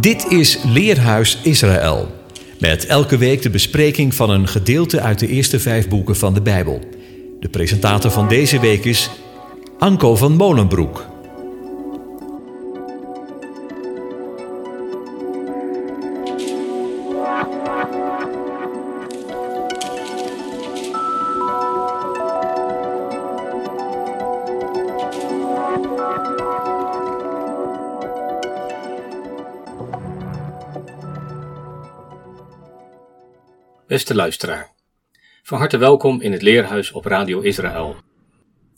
Dit is Leerhuis Israël. Met elke week de bespreking van een gedeelte uit de eerste vijf boeken van de Bijbel. De presentator van deze week is Anko van Molenbroek. Luisteraar, van harte welkom in het Leerhuis op Radio Israël.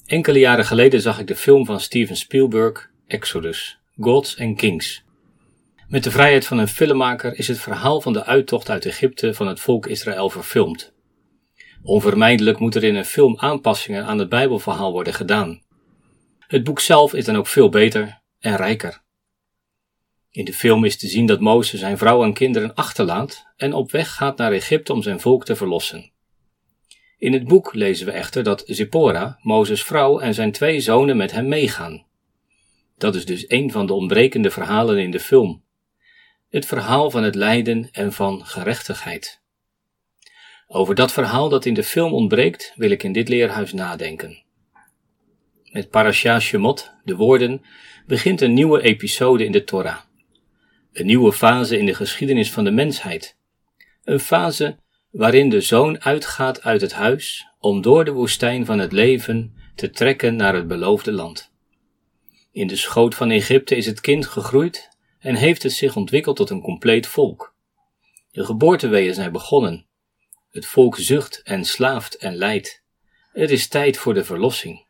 Enkele jaren geleden zag ik de film van Steven Spielberg, Exodus, Gods and Kings. Met de vrijheid van een filmmaker is het verhaal van de uittocht uit Egypte van het volk Israël verfilmd. Onvermijdelijk moeten er in een film aanpassingen aan het Bijbelverhaal worden gedaan. Het boek zelf is dan ook veel beter en rijker. In de film is te zien dat Mozes zijn vrouw en kinderen achterlaat en op weg gaat naar Egypte om zijn volk te verlossen. In het boek lezen we echter dat Zippora, Mozes' vrouw en zijn twee zonen met hem meegaan. Dat is dus een van de ontbrekende verhalen in de film. Het verhaal van het lijden en van gerechtigheid. Over dat verhaal dat in de film ontbreekt, wil ik in dit leerhuis nadenken. Met Parasha Shemot, de woorden, begint een nieuwe episode in de Torah. Een nieuwe fase in de geschiedenis van de mensheid. Een fase waarin de zoon uitgaat uit het huis om door de woestijn van het leven te trekken naar het beloofde land. In de schoot van Egypte is het kind gegroeid en heeft het zich ontwikkeld tot een compleet volk. De geboorteweeën zijn begonnen. Het volk zucht en slaaft en lijdt. Het is tijd voor de verlossing.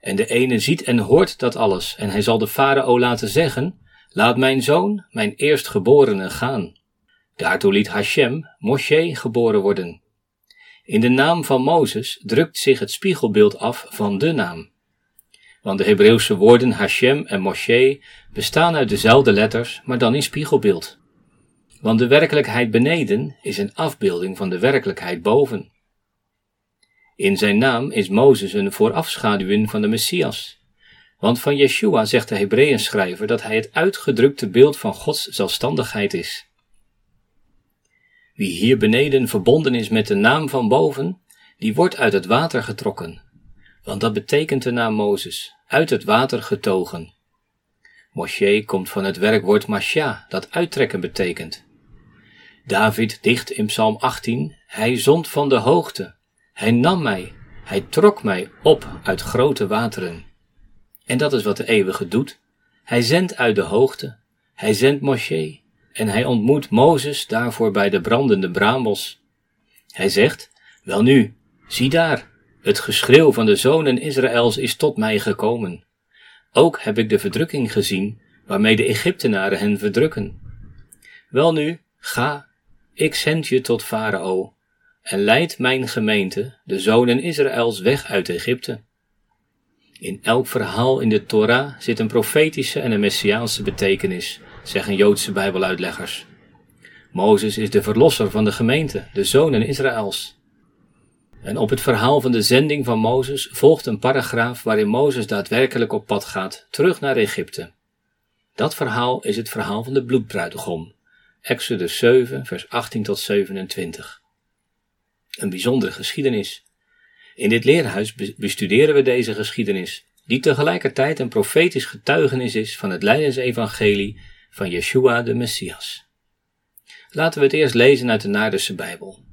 En de ene ziet en hoort dat alles, en hij zal de farao laten zeggen: Laat mijn zoon, mijn eerstgeborene, gaan. Daartoe liet Hashem, Moshe, geboren worden. In de naam van Mozes drukt zich het spiegelbeeld af van de naam. Want de Hebreeuwse woorden Hashem en Moshe bestaan uit dezelfde letters, maar dan in spiegelbeeld. Want de werkelijkheid beneden is een afbeelding van de werkelijkheid boven. In zijn naam is Mozes een voorafschaduwing van de Messias. Want van Yeshua zegt de Hebreeën schrijver dat hij het uitgedrukte beeld van Gods zelfstandigheid is. Wie hier beneden verbonden is met de naam van boven, die wordt uit het water getrokken. Want dat betekent de naam Mozes, uit het water getogen. Moshe komt van het werkwoord masha, dat uittrekken betekent. David dicht in Psalm 18, hij zond van de hoogte, hij nam mij, hij trok mij op uit grote wateren. En dat is wat de eeuwige doet. Hij zendt uit de hoogte, hij zendt Moshe, en hij ontmoet Mozes daarvoor bij de brandende braambos. Hij zegt, welnu, zie daar, het geschreeuw van de zonen Israëls is tot mij gekomen. Ook heb ik de verdrukking gezien, waarmee de Egyptenaren hen verdrukken. Welnu, ga, ik zend je tot Farao, en leid mijn gemeente, de zonen Israëls, weg uit Egypte. In elk verhaal in de Torah zit een profetische en een messiaanse betekenis, zeggen Joodse Bijbeluitleggers. Mozes is de verlosser van de gemeente, de zonen Israëls. En op het verhaal van de zending van Mozes volgt een paragraaf waarin Mozes daadwerkelijk op pad gaat, terug naar Egypte. Dat verhaal is het verhaal van de bloedbruidegom, Exodus 7, vers 18 tot 27. Een bijzondere geschiedenis. In dit leerhuis bestuderen we deze geschiedenis, die tegelijkertijd een profetisch getuigenis is van het Leidensevangelie van Yeshua de Messias. Laten we het eerst lezen uit de Naardense Bijbel.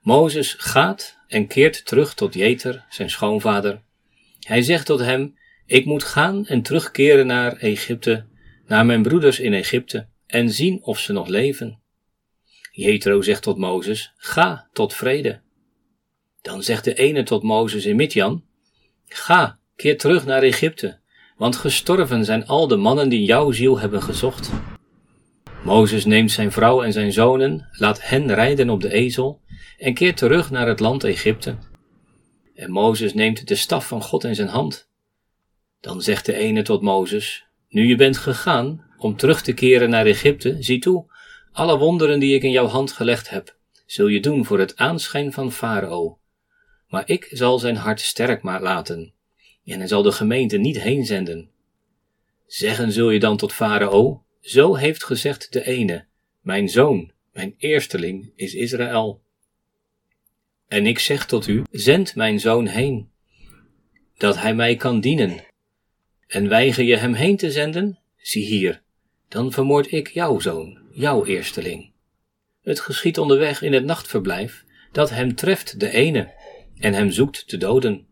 Mozes gaat en keert terug tot Jeter, zijn schoonvader. Hij zegt tot hem, ik moet gaan en terugkeren naar Egypte, naar mijn broeders in Egypte, en zien of ze nog leven. Jethro zegt tot Mozes, ga tot vrede. Dan zegt de ene tot Mozes in Midjan, ga, keer terug naar Egypte, want gestorven zijn al de mannen die jouw ziel hebben gezocht. Mozes neemt zijn vrouw en zijn zonen, laat hen rijden op de ezel en keert terug naar het land Egypte. En Mozes neemt de staf van God in zijn hand. Dan zegt de ene tot Mozes, nu je bent gegaan om terug te keren naar Egypte, zie toe, alle wonderen die ik in jouw hand gelegd heb, zul je doen voor het aanschijn van Farao. Maar ik zal zijn hart sterk maar laten, en hij zal de gemeente niet heenzenden. Zeggen zul je dan tot Farao, Zo heeft gezegd de ene, mijn zoon, mijn eersteling is Israël. En ik zeg tot u, zend mijn zoon heen, dat hij mij kan dienen. En weiger je hem heen te zenden, zie hier, dan vermoord ik jouw zoon, jouw eersteling. Het geschiet onderweg in het nachtverblijf, dat hem treft de ene, en hem zoekt te doden.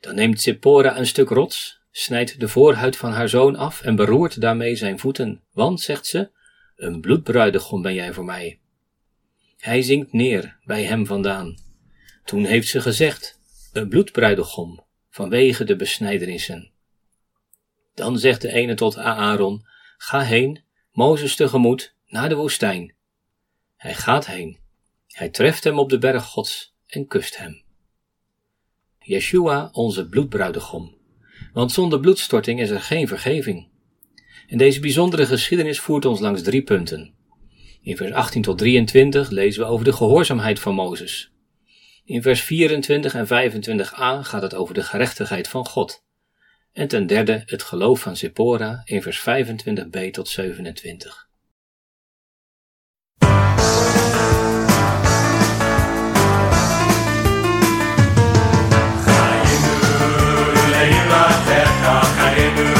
Dan neemt Zippora een stuk rots, snijdt de voorhuid van haar zoon af en beroert daarmee zijn voeten, want, zegt ze, een bloedbruidegom ben jij voor mij. Hij zinkt neer bij hem vandaan. Toen heeft ze gezegd, een bloedbruidegom, vanwege de besnijdenissen. Dan zegt de ene tot Aaron, ga heen, Mozes tegemoet, naar de woestijn. Hij gaat heen. Hij treft hem op de berg Gods en kust hem. Yeshua, onze bloedbruidegom. Want zonder bloedstorting is er geen vergeving. En deze bijzondere geschiedenis voert ons langs drie punten. In vers 18 tot 23 lezen we over de gehoorzaamheid van Mozes. In vers 24 en 25a gaat het over de gerechtigheid van God. En ten derde het geloof van Zippora in vers 25b tot 27. terra, caredo.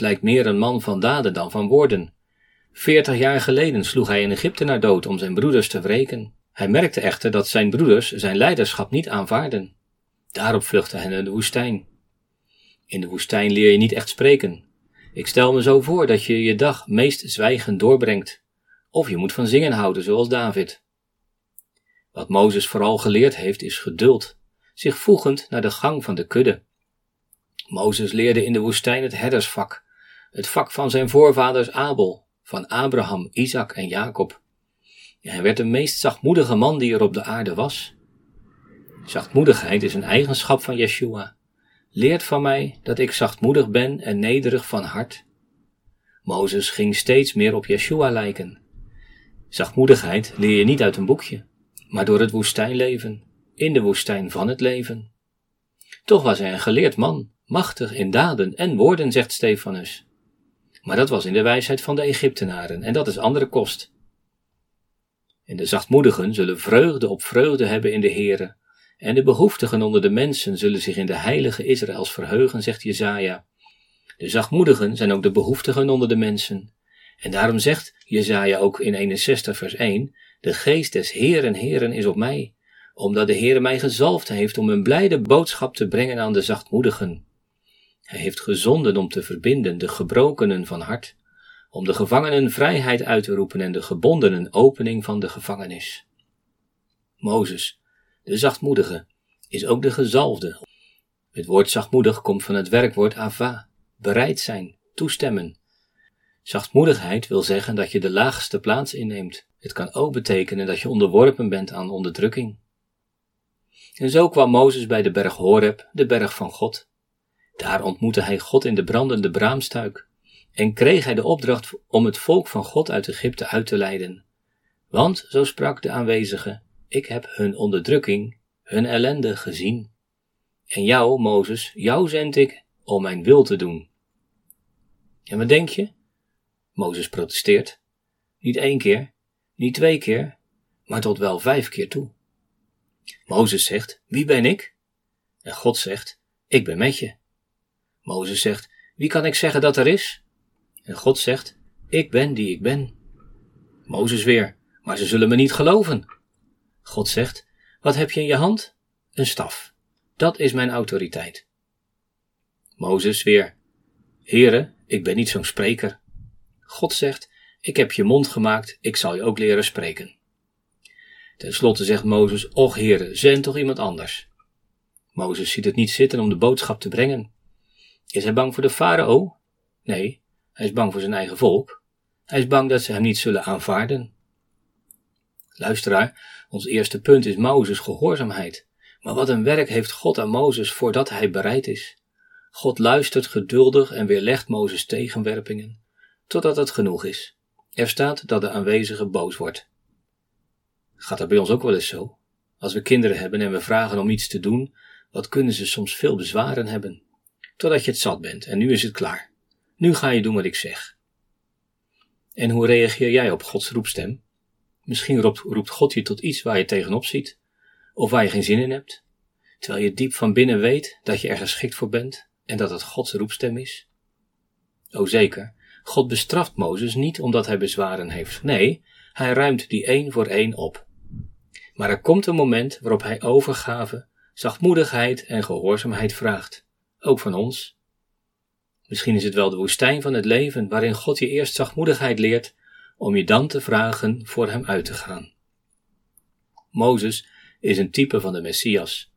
Lijkt meer een man van daden dan van woorden. Veertig jaar geleden sloeg hij een Egyptenaar dood om zijn broeders te wreken. Hij merkte echter dat zijn broeders zijn leiderschap niet aanvaarden. Daarop vluchtte hij naar de woestijn. In de woestijn leer je niet echt spreken. Ik stel me zo voor dat je je dag meest zwijgend doorbrengt. Of je moet van zingen houden, zoals David. Wat Mozes vooral geleerd heeft, is geduld, zich voegend naar de gang van de kudde. Mozes leerde in de woestijn het herdersvak, het vak van zijn voorvaders Abel, van Abraham, Isaac en Jacob. hij werd de meest zachtmoedige man die er op de aarde was. Zachtmoedigheid is een eigenschap van Yeshua. Leert van mij dat ik zachtmoedig ben en nederig van hart. Mozes ging steeds meer op Yeshua lijken. Zachtmoedigheid leer je niet uit een boekje, maar door het woestijnleven, in de woestijn van het leven. Toch was hij een geleerd man, machtig in daden en woorden, zegt Stefanus. Maar dat was in de wijsheid van de Egyptenaren, en dat is andere kost. En de zachtmoedigen zullen vreugde op vreugde hebben in de Heere, en de behoeftigen onder de mensen zullen zich in de heilige Israëls verheugen, zegt Jezaja. De zachtmoedigen zijn ook de behoeftigen onder de mensen. En daarom zegt Jezaja ook in 61 vers 1, de geest des Heeren Heeren is op mij, omdat de Heere mij gezalfd heeft om een blijde boodschap te brengen aan de zachtmoedigen. Hij heeft gezonden om te verbinden de gebrokenen van hart, om de gevangenen vrijheid uit te roepen en de gebondenen opening van de gevangenis. Mozes, de zachtmoedige, is ook de gezalfde. Het woord zachtmoedig komt van het werkwoord ava, bereid zijn, toestemmen. Zachtmoedigheid wil zeggen dat je de laagste plaats inneemt. Het kan ook betekenen dat je onderworpen bent aan onderdrukking. En zo kwam Mozes bij de berg Horeb, de berg van God. Daar ontmoette hij God in de brandende braamstuik en kreeg hij de opdracht om het volk van God uit Egypte uit te leiden. Want, zo sprak de aanwezige, ik heb hun onderdrukking, hun ellende gezien. En jou, Mozes, jou zend ik om mijn wil te doen. En wat denk je? Mozes protesteert. Niet één keer, niet twee keer, maar tot wel vijf keer toe. Mozes zegt, wie ben ik? En God zegt, ik ben met je. Mozes zegt, wie kan ik zeggen dat er is? En God zegt, ik ben die ik ben. Mozes weer, maar ze zullen me niet geloven. God zegt, wat heb je in je hand? Een staf. Dat is mijn autoriteit. Mozes weer, Heere, ik ben niet zo'n spreker. God zegt, ik heb je mond gemaakt, ik zal je ook leren spreken. Ten slotte zegt Mozes, och Heere, zend toch iemand anders. Mozes ziet het niet zitten om de boodschap te brengen. Is hij bang voor de farao? Nee, hij is bang voor zijn eigen volk. Hij is bang dat ze hem niet zullen aanvaarden. Luisteraar, ons eerste punt is Mozes' gehoorzaamheid. Maar wat een werk heeft God aan Mozes voordat hij bereid is. God luistert geduldig en weerlegt Mozes tegenwerpingen, totdat het genoeg is. Er staat dat de aanwezige boos wordt. Gaat dat bij ons ook wel eens zo? Als we kinderen hebben en we vragen om iets te doen, wat kunnen ze soms veel bezwaren hebben? Totdat je het zat bent en nu is het klaar. Nu ga je doen wat ik zeg. En hoe reageer jij op Gods roepstem? Misschien roept, God je tot iets waar je tegenop ziet, of waar je geen zin in hebt, terwijl je diep van binnen weet dat je er geschikt voor bent en dat het Gods roepstem is? O zeker, God bestraft Mozes niet omdat hij bezwaren heeft. Nee, hij ruimt die één voor één op. Maar er komt een moment waarop hij overgave, zachtmoedigheid en gehoorzaamheid vraagt, ook van ons. Misschien is het wel de woestijn van het leven waarin God je eerst zachtmoedigheid leert om je dan te vragen voor hem uit te gaan. Mozes is een type van de Messias.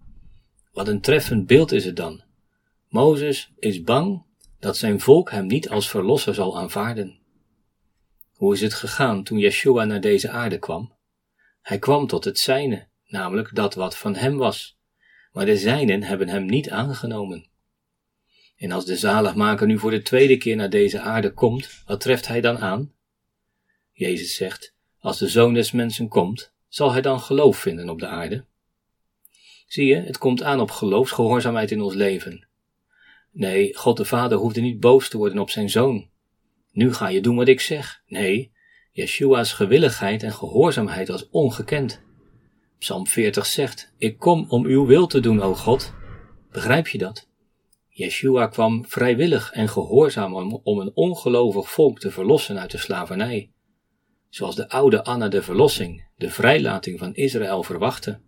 Wat een treffend beeld is het dan. Mozes is bang dat zijn volk hem niet als verlosser zal aanvaarden. Hoe is het gegaan toen Yeshua naar deze aarde kwam? Hij kwam tot het zijne, namelijk dat wat van hem was, maar de zijnen hebben hem niet aangenomen. En als de zaligmaker nu voor de tweede keer naar deze aarde komt, wat treft hij dan aan? Jezus zegt, als de zoon des mensen komt, zal hij dan geloof vinden op de aarde? Zie je, het komt aan op geloofsgehoorzaamheid in ons leven. Nee, God de Vader hoefde niet boos te worden op zijn zoon. Nu ga je doen wat ik zeg. Nee, Yeshua's gewilligheid en gehoorzaamheid was ongekend. Psalm 40 zegt, ik kom om uw wil te doen, o God. Begrijp je dat? Yeshua kwam vrijwillig en gehoorzaam om, een ongelovig volk te verlossen uit de slavernij, zoals de oude Anna de verlossing, de vrijlating van Israël verwachtte.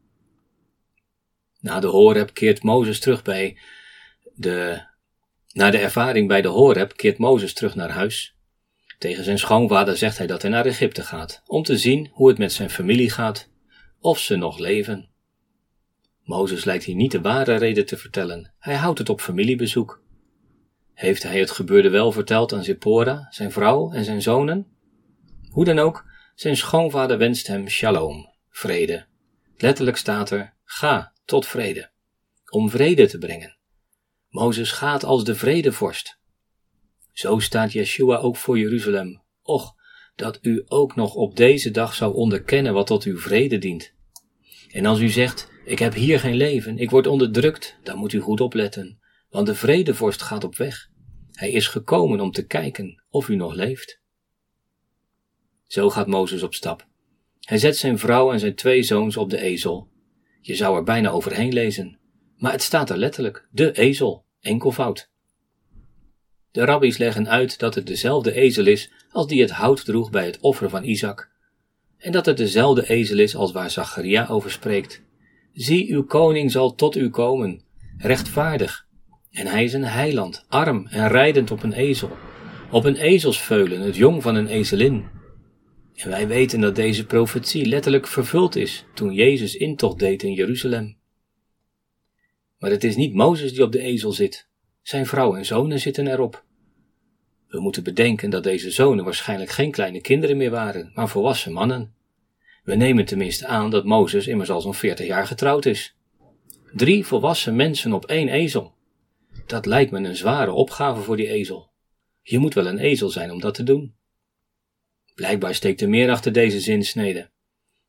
Na de Horeb keert Mozes terug bij de, na de ervaring bij de Horeb keert Mozes terug naar huis. Tegen zijn schoonvader zegt hij dat hij naar Egypte gaat, om te zien hoe het met zijn familie gaat, of ze nog leven. Mozes lijkt hier niet de ware reden te vertellen. Hij houdt het op familiebezoek. Heeft hij het gebeurde wel verteld aan Zippora, zijn vrouw en zijn zonen? Hoe dan ook, zijn schoonvader wenst hem shalom, vrede. Letterlijk staat er, ga tot vrede, om vrede te brengen. Mozes gaat als de vredevorst. Zo staat Yeshua ook voor Jeruzalem. Och, dat u ook nog op deze dag zou onderkennen wat tot uw vrede dient. En als u zegt, ik heb hier geen leven, ik word onderdrukt, dan moet u goed opletten, want de vredevorst gaat op weg. Hij is gekomen om te kijken of u nog leeft. Zo gaat Mozes op stap. Hij zet zijn vrouw en zijn twee zoons op de ezel. Je zou er bijna overheen lezen, maar het staat er letterlijk, de ezel, enkelvoud. De rabbies leggen uit dat het dezelfde ezel is als die het hout droeg bij het offeren van Isaac, en dat het dezelfde ezel is als waar Zacharia over spreekt. Zie, uw koning zal tot u komen, rechtvaardig. En hij is een heiland, arm en rijdend op een ezel, op een ezelsveulen, het jong van een ezelin. En wij weten dat deze profetie letterlijk vervuld is toen Jezus intocht deed in Jeruzalem. Maar het is niet Mozes die op de ezel zit, zijn vrouw en zonen zitten erop. We moeten bedenken dat deze zonen waarschijnlijk geen kleine kinderen meer waren, maar volwassen mannen. We nemen tenminste aan dat Mozes immers al zo'n 40 jaar getrouwd is. Drie volwassen mensen op één ezel. Dat lijkt me een zware opgave voor die ezel. Je moet wel een ezel zijn om dat te doen. Blijkbaar steekt er meer achter deze zinsnede.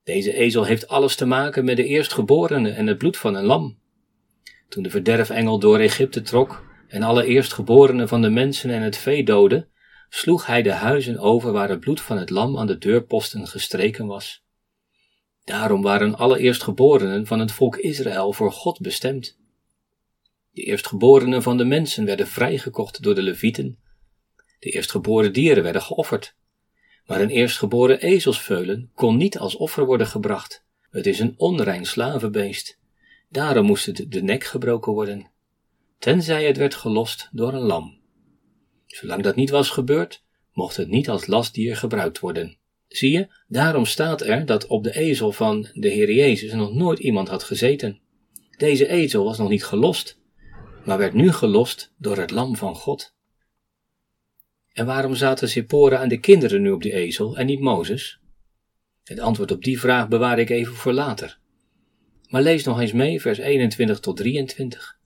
Deze ezel heeft alles te maken met de eerstgeborene en het bloed van een lam. Toen de verderfengel door Egypte trok en alle eerstgeborenen van de mensen en het vee doodde, sloeg hij de huizen over waar het bloed van het lam aan de deurposten gestreken was. Daarom waren alle eerstgeborenen van het volk Israël voor God bestemd. De eerstgeborenen van de mensen werden vrijgekocht door de levieten. De eerstgeboren dieren werden geofferd. Maar een eerstgeboren ezelsveulen kon niet als offer worden gebracht. Het is een onrein slavenbeest. Daarom moest het de nek gebroken worden, tenzij het werd gelost door een lam. Zolang dat niet was gebeurd, mocht het niet als lastdier gebruikt worden. Zie je, daarom staat er dat op de ezel van de Heer Jezus nog nooit iemand had gezeten. Deze ezel was nog niet gelost, maar werd nu gelost door het lam van God. En waarom zaten Zippora en de kinderen nu op die ezel en niet Mozes? Het antwoord op die vraag bewaar ik even voor later. Maar lees nog eens mee, vers 21 tot 23.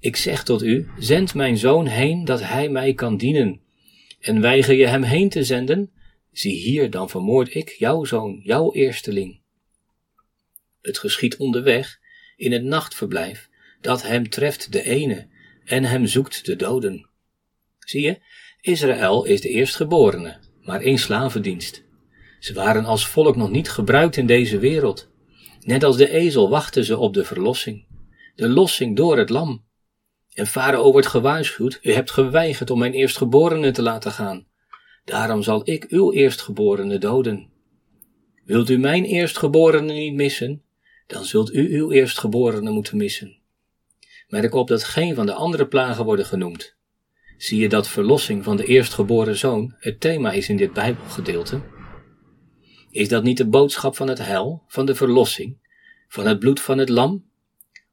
Ik zeg tot u, zend mijn zoon heen dat hij mij kan dienen. En weiger je hem heen te zenden, zie hier, dan vermoord ik jouw zoon, jouw eersteling. Het geschiet onderweg, in het nachtverblijf, dat hem treft de ene, en hem zoekt de doden. Zie je, Israël is de eerstgeborene, maar in slavendienst. Ze waren als volk nog niet gebruikt in deze wereld. Net als de ezel wachten ze op de verlossing. De lossing door het lam. En Farao wordt gewaarschuwd, u hebt geweigerd om mijn eerstgeborene te laten gaan. Daarom zal ik uw eerstgeborene doden. Wilt u mijn eerstgeborene niet missen, dan zult u uw eerstgeborene moeten missen. Merk op dat geen van de andere plagen worden genoemd. Zie je dat verlossing van de eerstgeboren zoon het thema is in dit Bijbelgedeelte? Is dat niet de boodschap van het heil, van de verlossing, van het bloed van het lam?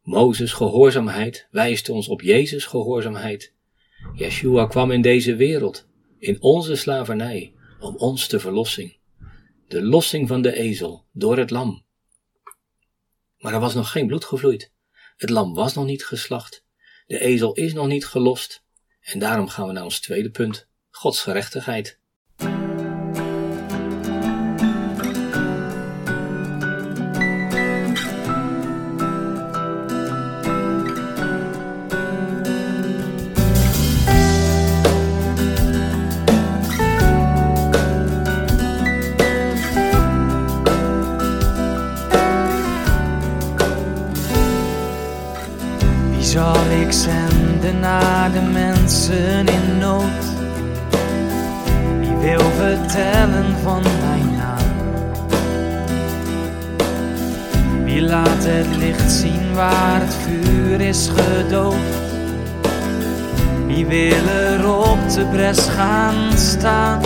Mozes gehoorzaamheid wijst ons op Jezus gehoorzaamheid. Yeshua kwam in deze wereld, in onze slavernij, om ons te verlossing. De lossing van de ezel door het lam. Maar er was nog geen bloed gevloeid. Het lam was nog niet geslacht. De ezel is nog niet gelost. En daarom gaan we naar ons tweede punt: Gods gerechtigheid. De mensen in nood? Wie wil vertellen van mijn naam? Wie laat het licht zien waar het vuur is gedoofd? Wie wil er op de bres gaan staan?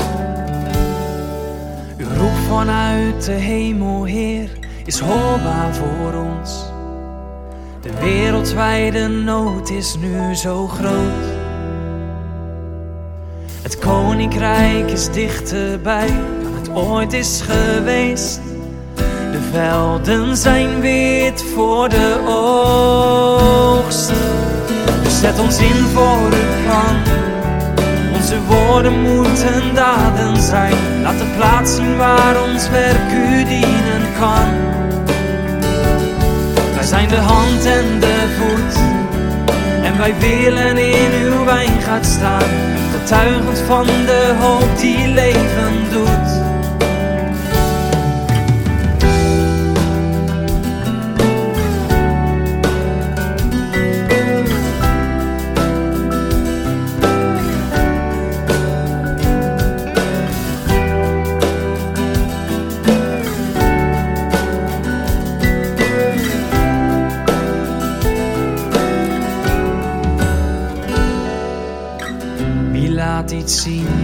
Uw roep vanuit de hemel, Heer, is hoorbaar voor ons. De wereldwijde nood is nu zo groot. Het koninkrijk is dichterbij dan het ooit is geweest. De velden zijn wit voor de oogst. Dus zet ons in voor uw plan. Onze woorden moeten daden zijn. Laat de plaats zien waar ons werk u dienen kan. Zijn de hand en de voet. En wij willen in uw wijn gaat staan. Getuigend van de hoop die leven doet.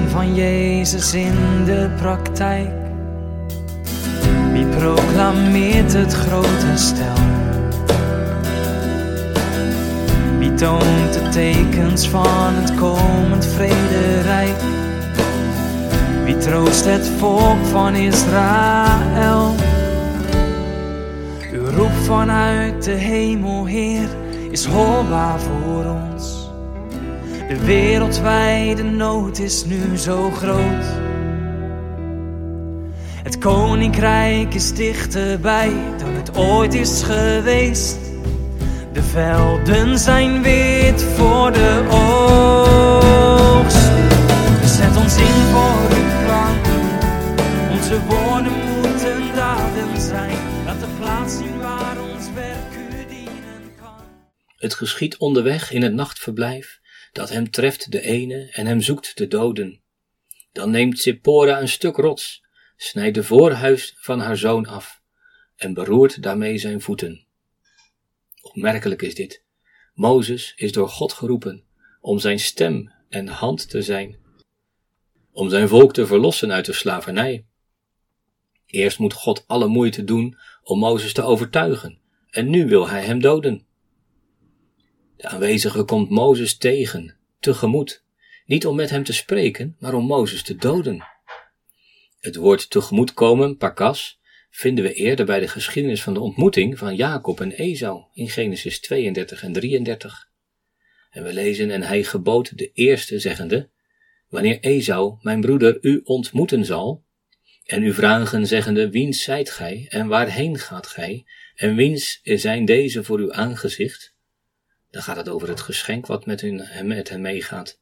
Van Jezus in de praktijk? Wie proclameert het grote stel? Wie toont de tekens van het komend vrederijk? Wie troost het volk van Israël? Uw roep vanuit de hemel, Heer, is hoorbaar voor ons. De wereldwijde nood is nu zo groot. Het koninkrijk is dichterbij dan het ooit is geweest. De velden zijn wit voor de oogst. Zet ons in voor uw plan. Onze woorden moeten daden zijn. Laat de plaats zien waar ons werk u dienen kan. Het geschiet onderweg in het nachtverblijf, dat hem treft de ene en hem zoekt de doden. Dan neemt Zippora een stuk rots, snijdt de voorhuis van haar zoon af en beroert daarmee zijn voeten. Opmerkelijk is dit. Mozes is door God geroepen om zijn stem en hand te zijn, om zijn volk te verlossen uit de slavernij. Eerst moet God alle moeite doen om Mozes te overtuigen, en nu wil hij hem doden. De aanwezige komt Mozes tegen, tegemoet, niet om met hem te spreken, maar om Mozes te doden. Het woord tegemoetkomen, pakas, vinden we eerder bij de geschiedenis van de ontmoeting van Jacob en Esau in Genesis 32 en 33. En we lezen, en hij gebood de eerste zeggende, wanneer Esau, mijn broeder, u ontmoeten zal, en u vragen zeggende, wiens zijt gij, en waarheen gaat gij, en wiens zijn deze voor uw aangezicht, dan gaat het over het geschenk wat met, hun, met hen meegaat.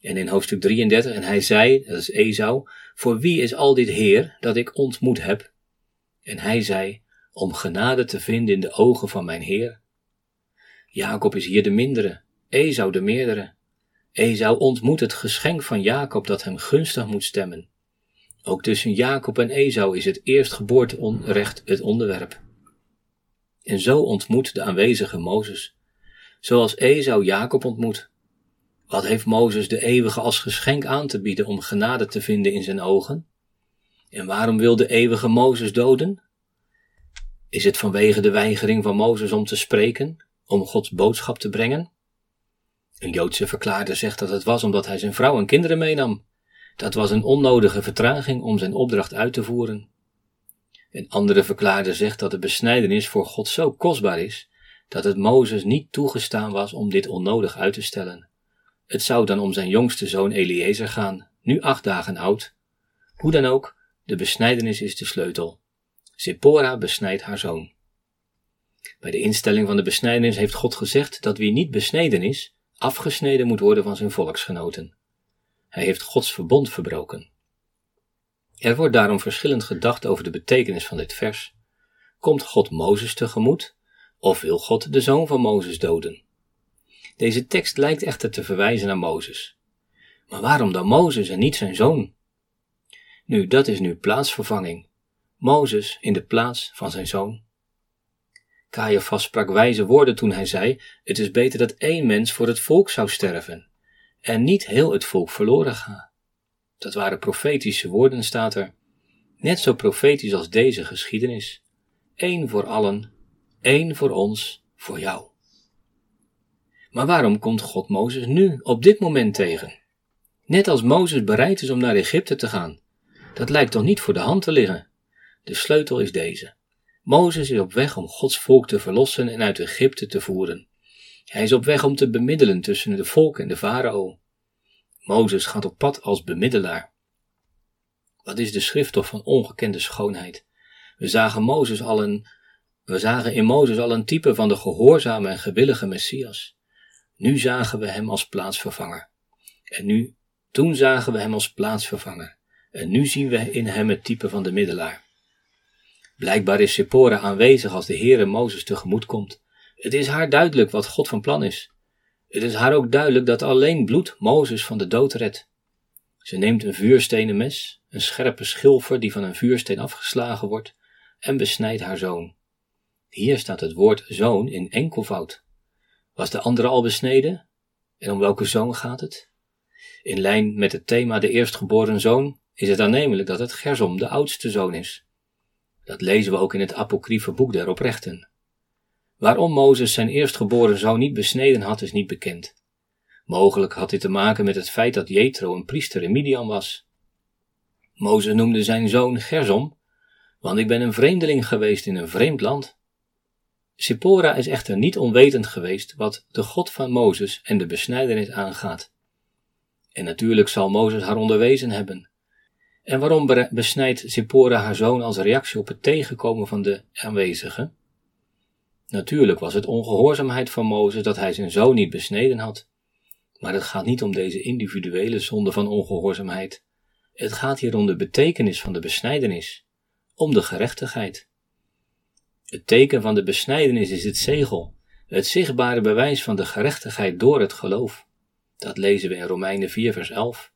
En in hoofdstuk 33, en hij zei, dat is Esau, voor wie is al dit Heer dat ik ontmoet heb? En hij zei, om genade te vinden in de ogen van mijn Heer. Jacob is hier de mindere, Esau de meerdere. Esau ontmoet het geschenk van Jacob dat hem gunstig moet stemmen. Ook tussen Jacob en Esau is het eerstgeboorterecht het onderwerp. En zo ontmoet de aanwezige Mozes, zoals Esau Jacob ontmoet. Wat heeft Mozes de eeuwige als geschenk aan te bieden om genade te vinden in zijn ogen? En waarom wil de eeuwige Mozes doden? Is het vanwege de weigering van Mozes om te spreken, om Gods boodschap te brengen? Een Joodse verklaarder zegt dat het was omdat hij zijn vrouw en kinderen meenam. Dat was een onnodige vertraging om zijn opdracht uit te voeren. Een andere verklaarder zegt dat de besnijdenis voor God zo kostbaar is, dat het Mozes niet toegestaan was om dit onnodig uit te stellen. Het zou dan om zijn jongste zoon Eliezer gaan, nu acht dagen oud. Hoe dan ook, de besnijdenis is de sleutel. Zippora besnijdt haar zoon. Bij de instelling van de besnijdenis heeft God gezegd dat wie niet besneden is, afgesneden moet worden van zijn volksgenoten. Hij heeft Gods verbond verbroken. Er wordt daarom verschillend gedacht over de betekenis van dit vers. Komt God Mozes tegemoet, of wil God de zoon van Mozes doden? Deze tekst lijkt echter te verwijzen naar Mozes. Maar waarom dan Mozes en niet zijn zoon? Nu, dat is nu plaatsvervanging. Mozes in de plaats van zijn zoon. Caiaphas sprak wijze woorden toen hij zei: Het is beter dat één mens voor het volk zou sterven, en niet heel het volk verloren gaat. Dat waren profetische woorden, staat er. Net zo profetisch als deze geschiedenis. Eén voor allen, één voor ons, voor jou. Maar waarom komt God Mozes nu, op dit moment tegen? Net als Mozes bereid is om naar Egypte te gaan. Dat lijkt toch niet voor de hand te liggen? De sleutel is deze. Mozes is op weg om Gods volk te verlossen en uit Egypte te voeren. Hij is op weg om te bemiddelen tussen de volk en de farao. Mozes gaat op pad als bemiddelaar. Wat is de schrift toch van ongekende schoonheid? We zagen, Mozes al een, we zagen in Mozes al een type van de gehoorzame en gewillige Messias. Nu zagen we hem als plaatsvervanger. En nu, toen zagen we hem als plaatsvervanger. En nu zien we in hem het type van de middelaar. Blijkbaar is Sephora aanwezig als de Heere Mozes tegemoet komt. Het is haar duidelijk wat God van plan is. Het is haar ook duidelijk dat alleen bloed Mozes van de dood redt. Ze neemt een vuurstenen mes, een scherpe schilfer die van een vuursteen afgeslagen wordt, en besnijdt haar zoon. Hier staat het woord zoon in enkelvoud. Was de andere al besneden? En om welke zoon gaat het? In lijn met het thema de eerstgeboren zoon is het aannemelijk dat het Gersom de oudste zoon is. Dat lezen we ook in het apocryfe boek der oprechten. Waarom Mozes zijn eerstgeboren zoon niet besneden had, is niet bekend. Mogelijk had dit te maken met het feit dat Jethro een priester in Midian was. Mozes noemde zijn zoon Gersom, want ik ben een vreemdeling geweest in een vreemd land. Sippora is echter niet onwetend geweest wat de God van Mozes en de besnijdenis aangaat. En natuurlijk zal Mozes haar onderwezen hebben. En waarom besnijdt Sippora haar zoon als reactie op het tegenkomen van de aanwezigen? Natuurlijk was het ongehoorzaamheid van Mozes dat hij zijn zoon niet besneden had. Maar het gaat niet om deze individuele zonde van ongehoorzaamheid. Het gaat hier om de betekenis van de besnijdenis, om de gerechtigheid. Het teken van de besnijdenis is het zegel, het zichtbare bewijs van de gerechtigheid door het geloof. Dat lezen we in Romeinen 4, vers 11.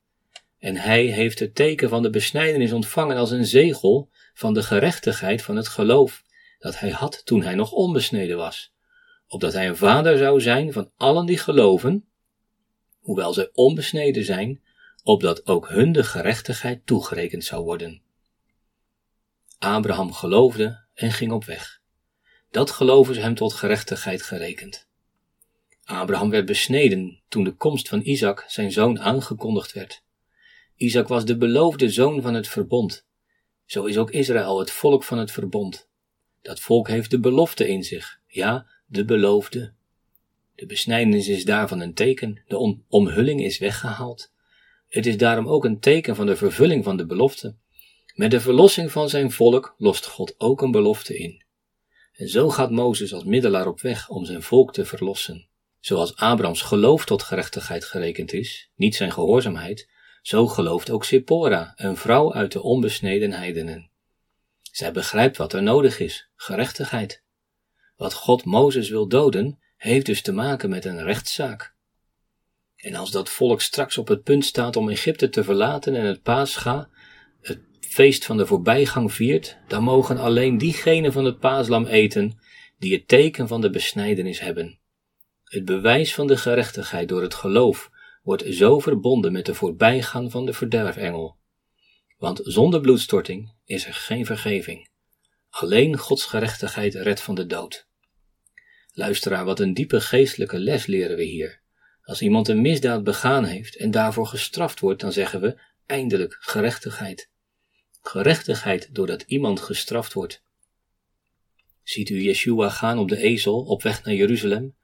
En hij heeft het teken van de besnijdenis ontvangen als een zegel van de gerechtigheid van het geloof dat hij had toen hij nog onbesneden was, opdat hij een vader zou zijn van allen die geloven, hoewel zij onbesneden zijn, opdat ook hun de gerechtigheid toegerekend zou worden. Abraham geloofde en ging op weg. Dat geloof is hem tot gerechtigheid gerekend. Abraham werd besneden toen de komst van Isaac, zijn zoon, aangekondigd werd. Isaac was de beloofde zoon van het verbond. Zo is ook Israël het volk van het verbond. Dat volk heeft de belofte in zich, ja, de beloofde. De besnijdenis is daarvan een teken, de omhulling is weggehaald. Het is daarom ook een teken van de vervulling van de belofte. Met de verlossing van zijn volk lost God ook een belofte in. En zo gaat Mozes als middelaar op weg om zijn volk te verlossen. Zoals Abrahams geloof tot gerechtigheid gerekend is, niet zijn gehoorzaamheid, zo gelooft ook Sippora, een vrouw uit de onbesneden heidenen. Zij begrijpt wat er nodig is, gerechtigheid. Wat God Mozes wil doden, heeft dus te maken met een rechtszaak. En als dat volk straks op het punt staat om Egypte te verlaten en het paascha, feest van de voorbijgang viert, dan mogen alleen diegenen van het paaslam eten die het teken van de besnijdenis hebben. Het bewijs van de gerechtigheid door het geloof wordt zo verbonden met de voorbijgang van de verderfengel. Want zonder bloedstorting is er geen vergeving. Alleen Gods gerechtigheid redt van de dood. Luisteraar, wat een diepe geestelijke les leren we hier. Als iemand een misdaad begaan heeft en daarvoor gestraft wordt, dan zeggen we eindelijk gerechtigheid. Gerechtigheid doordat iemand gestraft wordt. Ziet u Yeshua gaan op de ezel op weg naar Jeruzalem?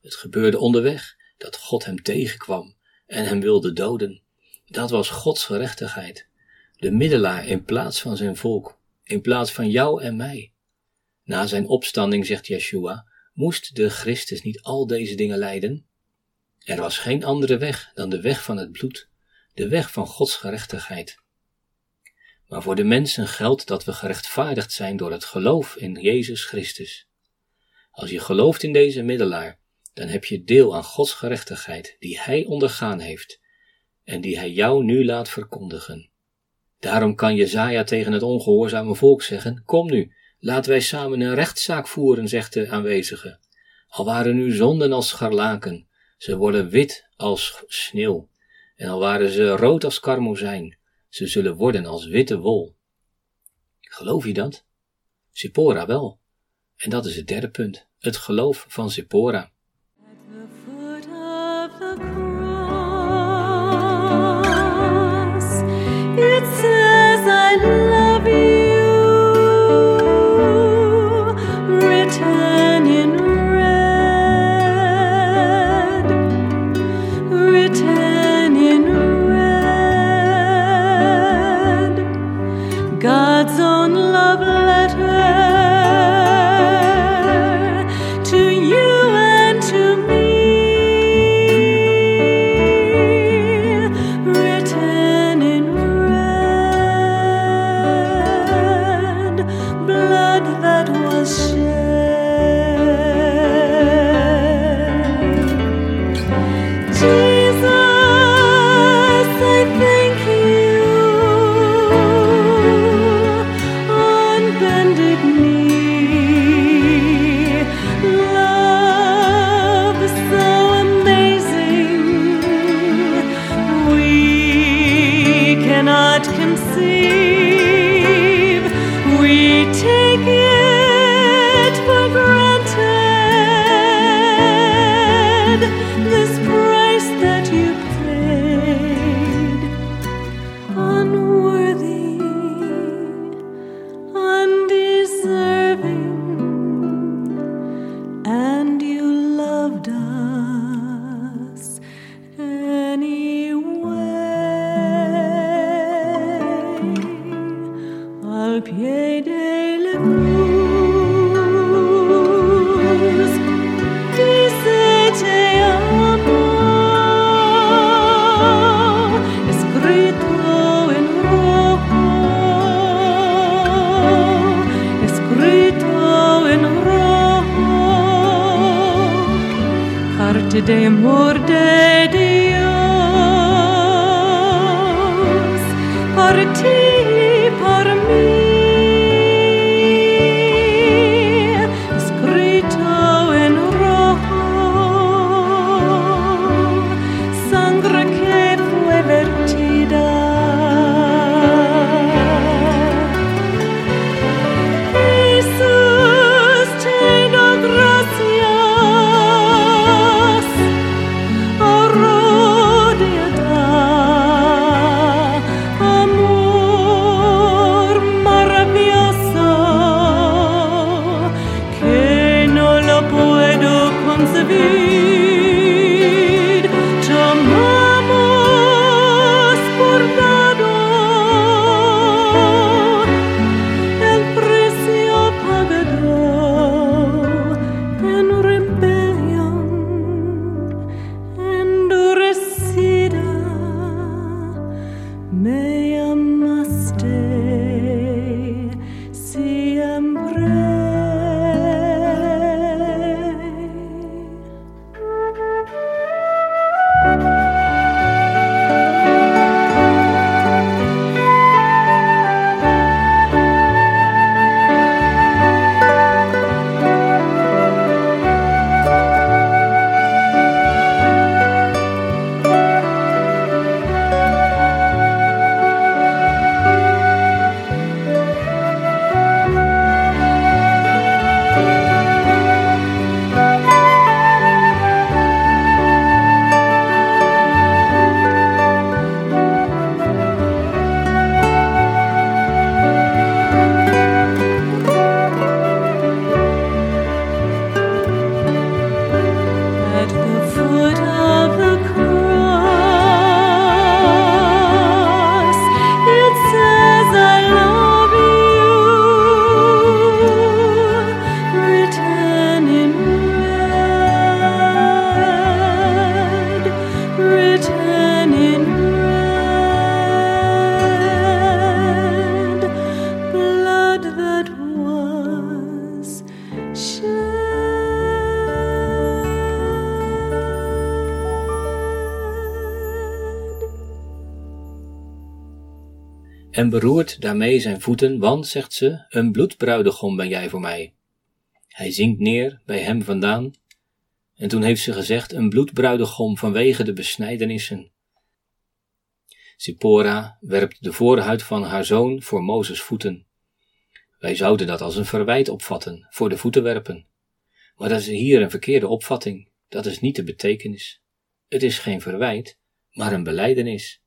Het gebeurde onderweg dat God hem tegenkwam en hem wilde doden. Dat was Gods gerechtigheid de middelaar in plaats van zijn volk, in plaats van jou en mij. Na zijn opstanding, zegt Yeshua, moest de Christus niet al deze dingen lijden? Er was geen andere weg dan de weg van het bloed, de weg van Gods gerechtigheid. Maar voor de mensen geldt dat we gerechtvaardigd zijn door het geloof in Jezus Christus. Als je gelooft in deze middelaar, dan heb je deel aan Gods gerechtigheid die Hij ondergaan heeft en die Hij jou nu laat verkondigen. Daarom kan Jezaja tegen het ongehoorzame volk zeggen, kom nu, laten wij samen een rechtszaak voeren, zegt de aanwezige. Al waren nu zonden als scharlaken, ze worden wit als sneeuw, en al waren ze rood als karmozijn, ze zullen worden als witte wol. Geloof je dat? Zippora wel. En dat is het derde punt, het geloof van Sephora. It beroert daarmee zijn voeten, want, zegt ze, een bloedbruidegom ben jij voor mij. Hij zinkt neer bij hem vandaan. En toen heeft ze gezegd, een bloedbruidegom vanwege de besnijdenissen. Zippora werpt de voorhuid van haar zoon voor Mozes voeten. Wij zouden dat als een verwijt opvatten, voor de voeten werpen. Maar dat is hier een verkeerde opvatting. Dat is niet de betekenis. Het is geen verwijt, maar een belijdenis.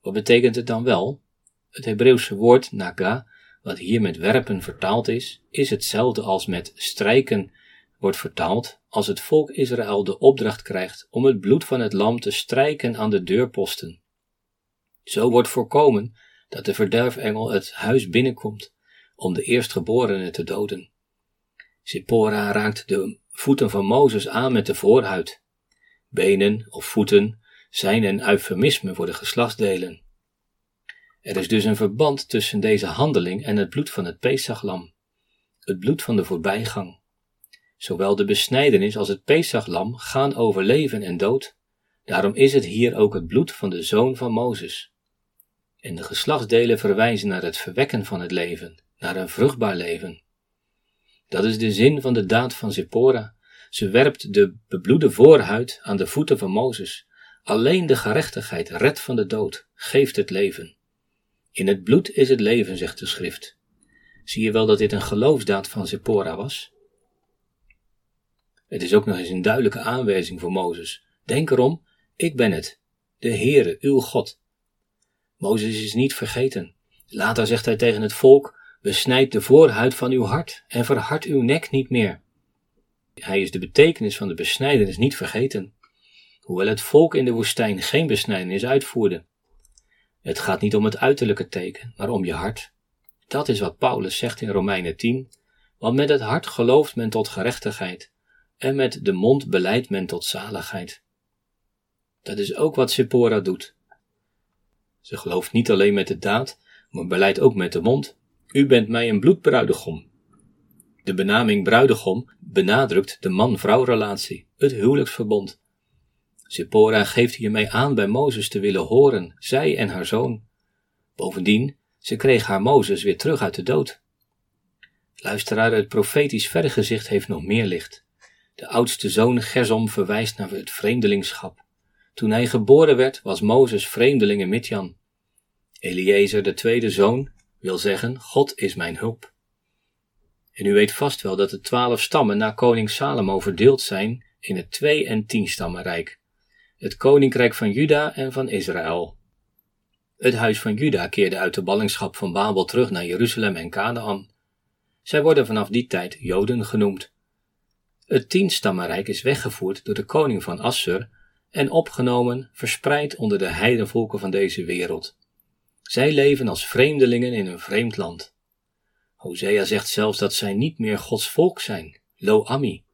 Wat betekent het dan wel? Het Hebreeuwse woord naga, wat hier met werpen vertaald is, is hetzelfde als met strijken wordt vertaald als het volk Israël de opdracht krijgt om het bloed van het lam te strijken aan de deurposten. Zo wordt voorkomen dat de verderfengel het huis binnenkomt om de eerstgeborene te doden. Zippora raakt de voeten van Mozes aan met de voorhuid. Benen of voeten zijn een eufemisme voor de geslachtsdelen. Er is dus een verband tussen deze handeling en het bloed van het Pesachlam, het bloed van de voorbijgang. Zowel de besnijdenis als het Pesachlam gaan over leven en dood. Daarom is het hier ook het bloed van de zoon van Mozes. En de geslachtsdelen verwijzen naar het verwekken van het leven, naar een vruchtbaar leven. Dat is de zin van de daad van Zippora. Ze werpt de bebloede voorhuid aan de voeten van Mozes. Alleen de gerechtigheid redt van de dood, geeft het leven. In het bloed is het leven, zegt de schrift. Zie je wel dat dit een geloofsdaad van Zippora was? Het is ook nog eens een duidelijke aanwijzing voor Mozes. Denk erom, ik ben het, de Heere, uw God. Mozes is niet vergeten. Later zegt hij tegen het volk, besnijd de voorhuid van uw hart en verhard uw nek niet meer. Hij is de betekenis van de besnijdenis niet vergeten, hoewel het volk in de woestijn geen besnijdenis uitvoerde. Het gaat niet om het uiterlijke teken, maar om je hart. Dat is wat Paulus zegt in Romeinen 10, want met het hart gelooft men tot gerechtigheid en met de mond beleidt men tot zaligheid. Dat is ook wat Sephora doet. Ze gelooft niet alleen met de daad, maar beleidt ook met de mond. U bent mij een bloedbruidegom. De benaming bruidegom benadrukt de man-vrouw relatie, het huwelijksverbond. Sephora geeft hiermee aan bij Mozes te willen horen, zij en haar zoon. Bovendien, ze kreeg haar Mozes weer terug uit de dood. Luisteraar, het profetisch vergezicht heeft nog meer licht. De oudste zoon Gersom verwijst naar het vreemdelingschap. Toen hij geboren werd, was Mozes vreemdeling in Midjan. Eliezer, de tweede zoon, wil zeggen: God is mijn hulp. En u weet vast wel dat de twaalf stammen na koning Salomo verdeeld zijn in het twee- en tienstammenrijk, het koninkrijk van Juda en van Israël. Het huis van Juda keerde uit de ballingschap van Babel terug naar Jeruzalem en Canaan. Zij worden vanaf die tijd Joden genoemd. Het tienstammenrijk is weggevoerd door de koning van Assur en opgenomen, verspreid onder de heidenvolken van deze wereld. Zij leven als vreemdelingen in een vreemd land. Hosea zegt zelfs dat zij niet meer Gods volk zijn, lo ami.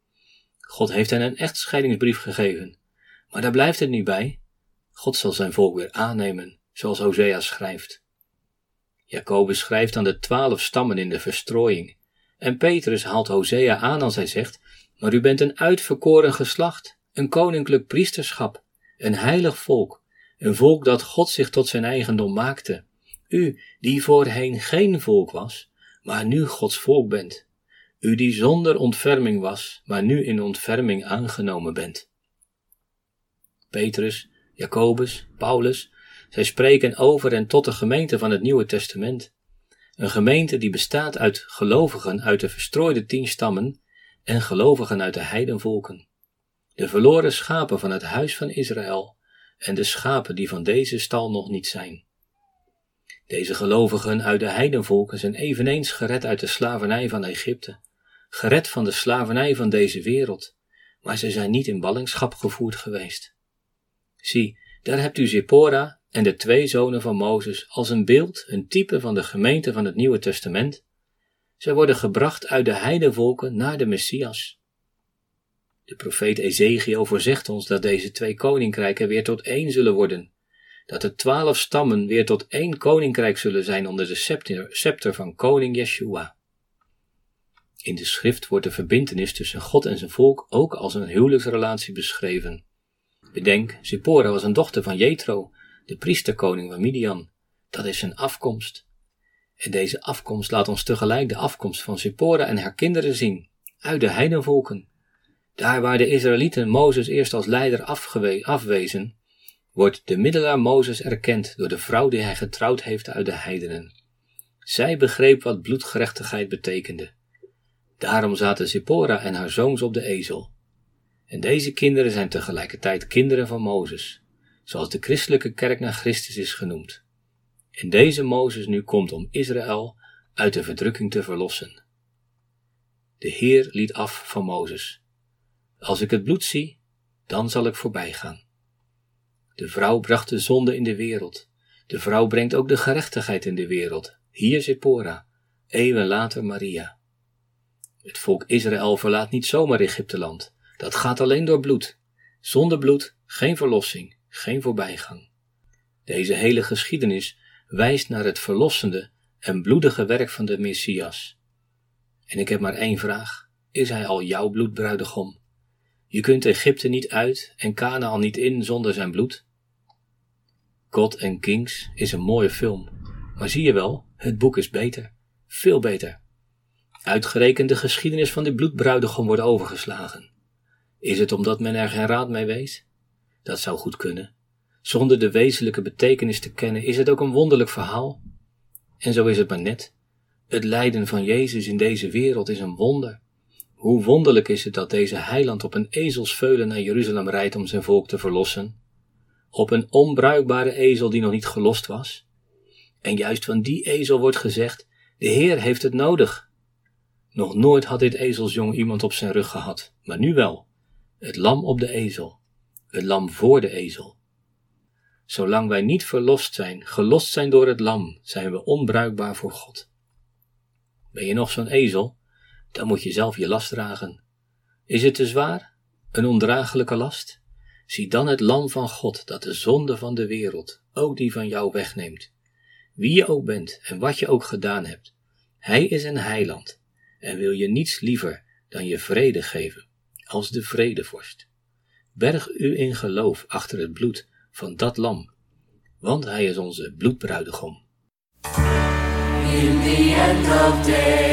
God heeft hen een echtscheidingsbrief gegeven, maar daar blijft het niet bij. God zal zijn volk weer aannemen, zoals Hosea schrijft. Jacobus schrijft aan de twaalf stammen in de verstrooiing, en Petrus haalt Hosea aan als hij zegt, maar u bent een uitverkoren geslacht, een koninklijk priesterschap, een heilig volk, een volk dat God zich tot zijn eigendom maakte. U, die voorheen geen volk was, maar nu Gods volk bent. U die zonder ontferming was, maar nu in ontferming aangenomen bent. Petrus, Jacobus, Paulus, zij spreken over en tot de gemeente van het Nieuwe Testament. Een gemeente die bestaat uit gelovigen uit de verstrooide tien stammen en gelovigen uit de heidenvolken. De verloren schapen van het huis van Israël en de schapen die van deze stal nog niet zijn. Deze gelovigen uit de heidenvolken zijn eveneens gered uit de slavernij van Egypte, gered van de slavernij van deze wereld, maar ze zijn niet in ballingschap gevoerd geweest. Zie, daar hebt u Zippora en de twee zonen van Mozes als een beeld, een type van de gemeente van het Nieuwe Testament. Zij worden gebracht uit de heidenvolken naar de Messias. De profeet Ezekiel voorzegt ons dat deze twee koninkrijken weer tot één zullen worden, dat de twaalf stammen weer tot één koninkrijk zullen zijn onder de scepter, scepter van koning Yeshua. In de schrift wordt de verbintenis tussen God en zijn volk ook als een huwelijksrelatie beschreven. Bedenk, Zippora was een dochter van Jethro, de priesterkoning van Midian. Dat is zijn afkomst. En deze afkomst laat ons tegelijk de afkomst van Zippora en haar kinderen zien, uit de heidenvolken. Daar waar de Israëlieten Mozes eerst als leider afwezen, wordt de middelaar Mozes erkend door de vrouw die hij getrouwd heeft uit de heidenen. Zij begreep wat bloedgerechtigheid betekende. Daarom zaten Zippora en haar zoons op de ezel. En deze kinderen zijn tegelijkertijd kinderen van Mozes, zoals de christelijke kerk naar Christus is genoemd. En deze Mozes nu komt om Israël uit de verdrukking te verlossen. De Heer liet af van Mozes. Als ik het bloed zie, dan zal ik voorbij gaan. De vrouw bracht de zonde in de wereld. De vrouw brengt ook de gerechtigheid in de wereld. Hier Zippora, eeuwen later Maria. Het volk Israël verlaat niet zomaar Egypteland. Dat gaat alleen door bloed. Zonder bloed geen verlossing, geen voorbijgang. Deze hele geschiedenis wijst naar het verlossende en bloedige werk van de Messias. En ik heb maar één vraag. Is hij al jouw bloedbruidegom? Je kunt Egypte niet uit en Canaan niet in zonder zijn bloed. God and Kings is een mooie film, maar zie je wel, het boek is beter, veel beter. Uitgerekend de geschiedenis van die bloedbruidegom wordt overgeslagen. Is het omdat men er geen raad mee weet? Dat zou goed kunnen. Zonder de wezenlijke betekenis te kennen is het ook een wonderlijk verhaal. En zo is het maar net. Het lijden van Jezus in deze wereld is een wonder. Hoe wonderlijk is het dat deze heiland op een ezelsveulen naar Jeruzalem rijdt om zijn volk te verlossen? Op een onbruikbare ezel die nog niet gelost was? En juist van die ezel wordt gezegd: De Heer heeft het nodig. Nog nooit had dit ezelsjong iemand op zijn rug gehad, maar nu wel. Het lam op de ezel, het lam voor de ezel. Zolang wij niet verlost zijn, gelost zijn door het lam, zijn we onbruikbaar voor God. Ben je nog zo'n ezel? Dan moet je zelf je last dragen. Is het te zwaar? Een ondraaglijke last? Zie dan het lam van God dat de zonde van de wereld, ook die van jou wegneemt. Wie je ook bent en wat je ook gedaan hebt, hij is een heiland en wil je niets liever dan je vrede geven, als de vredevorst. Berg u in geloof achter het bloed van dat lam, want hij is onze bloedbruidegom. In the end of days,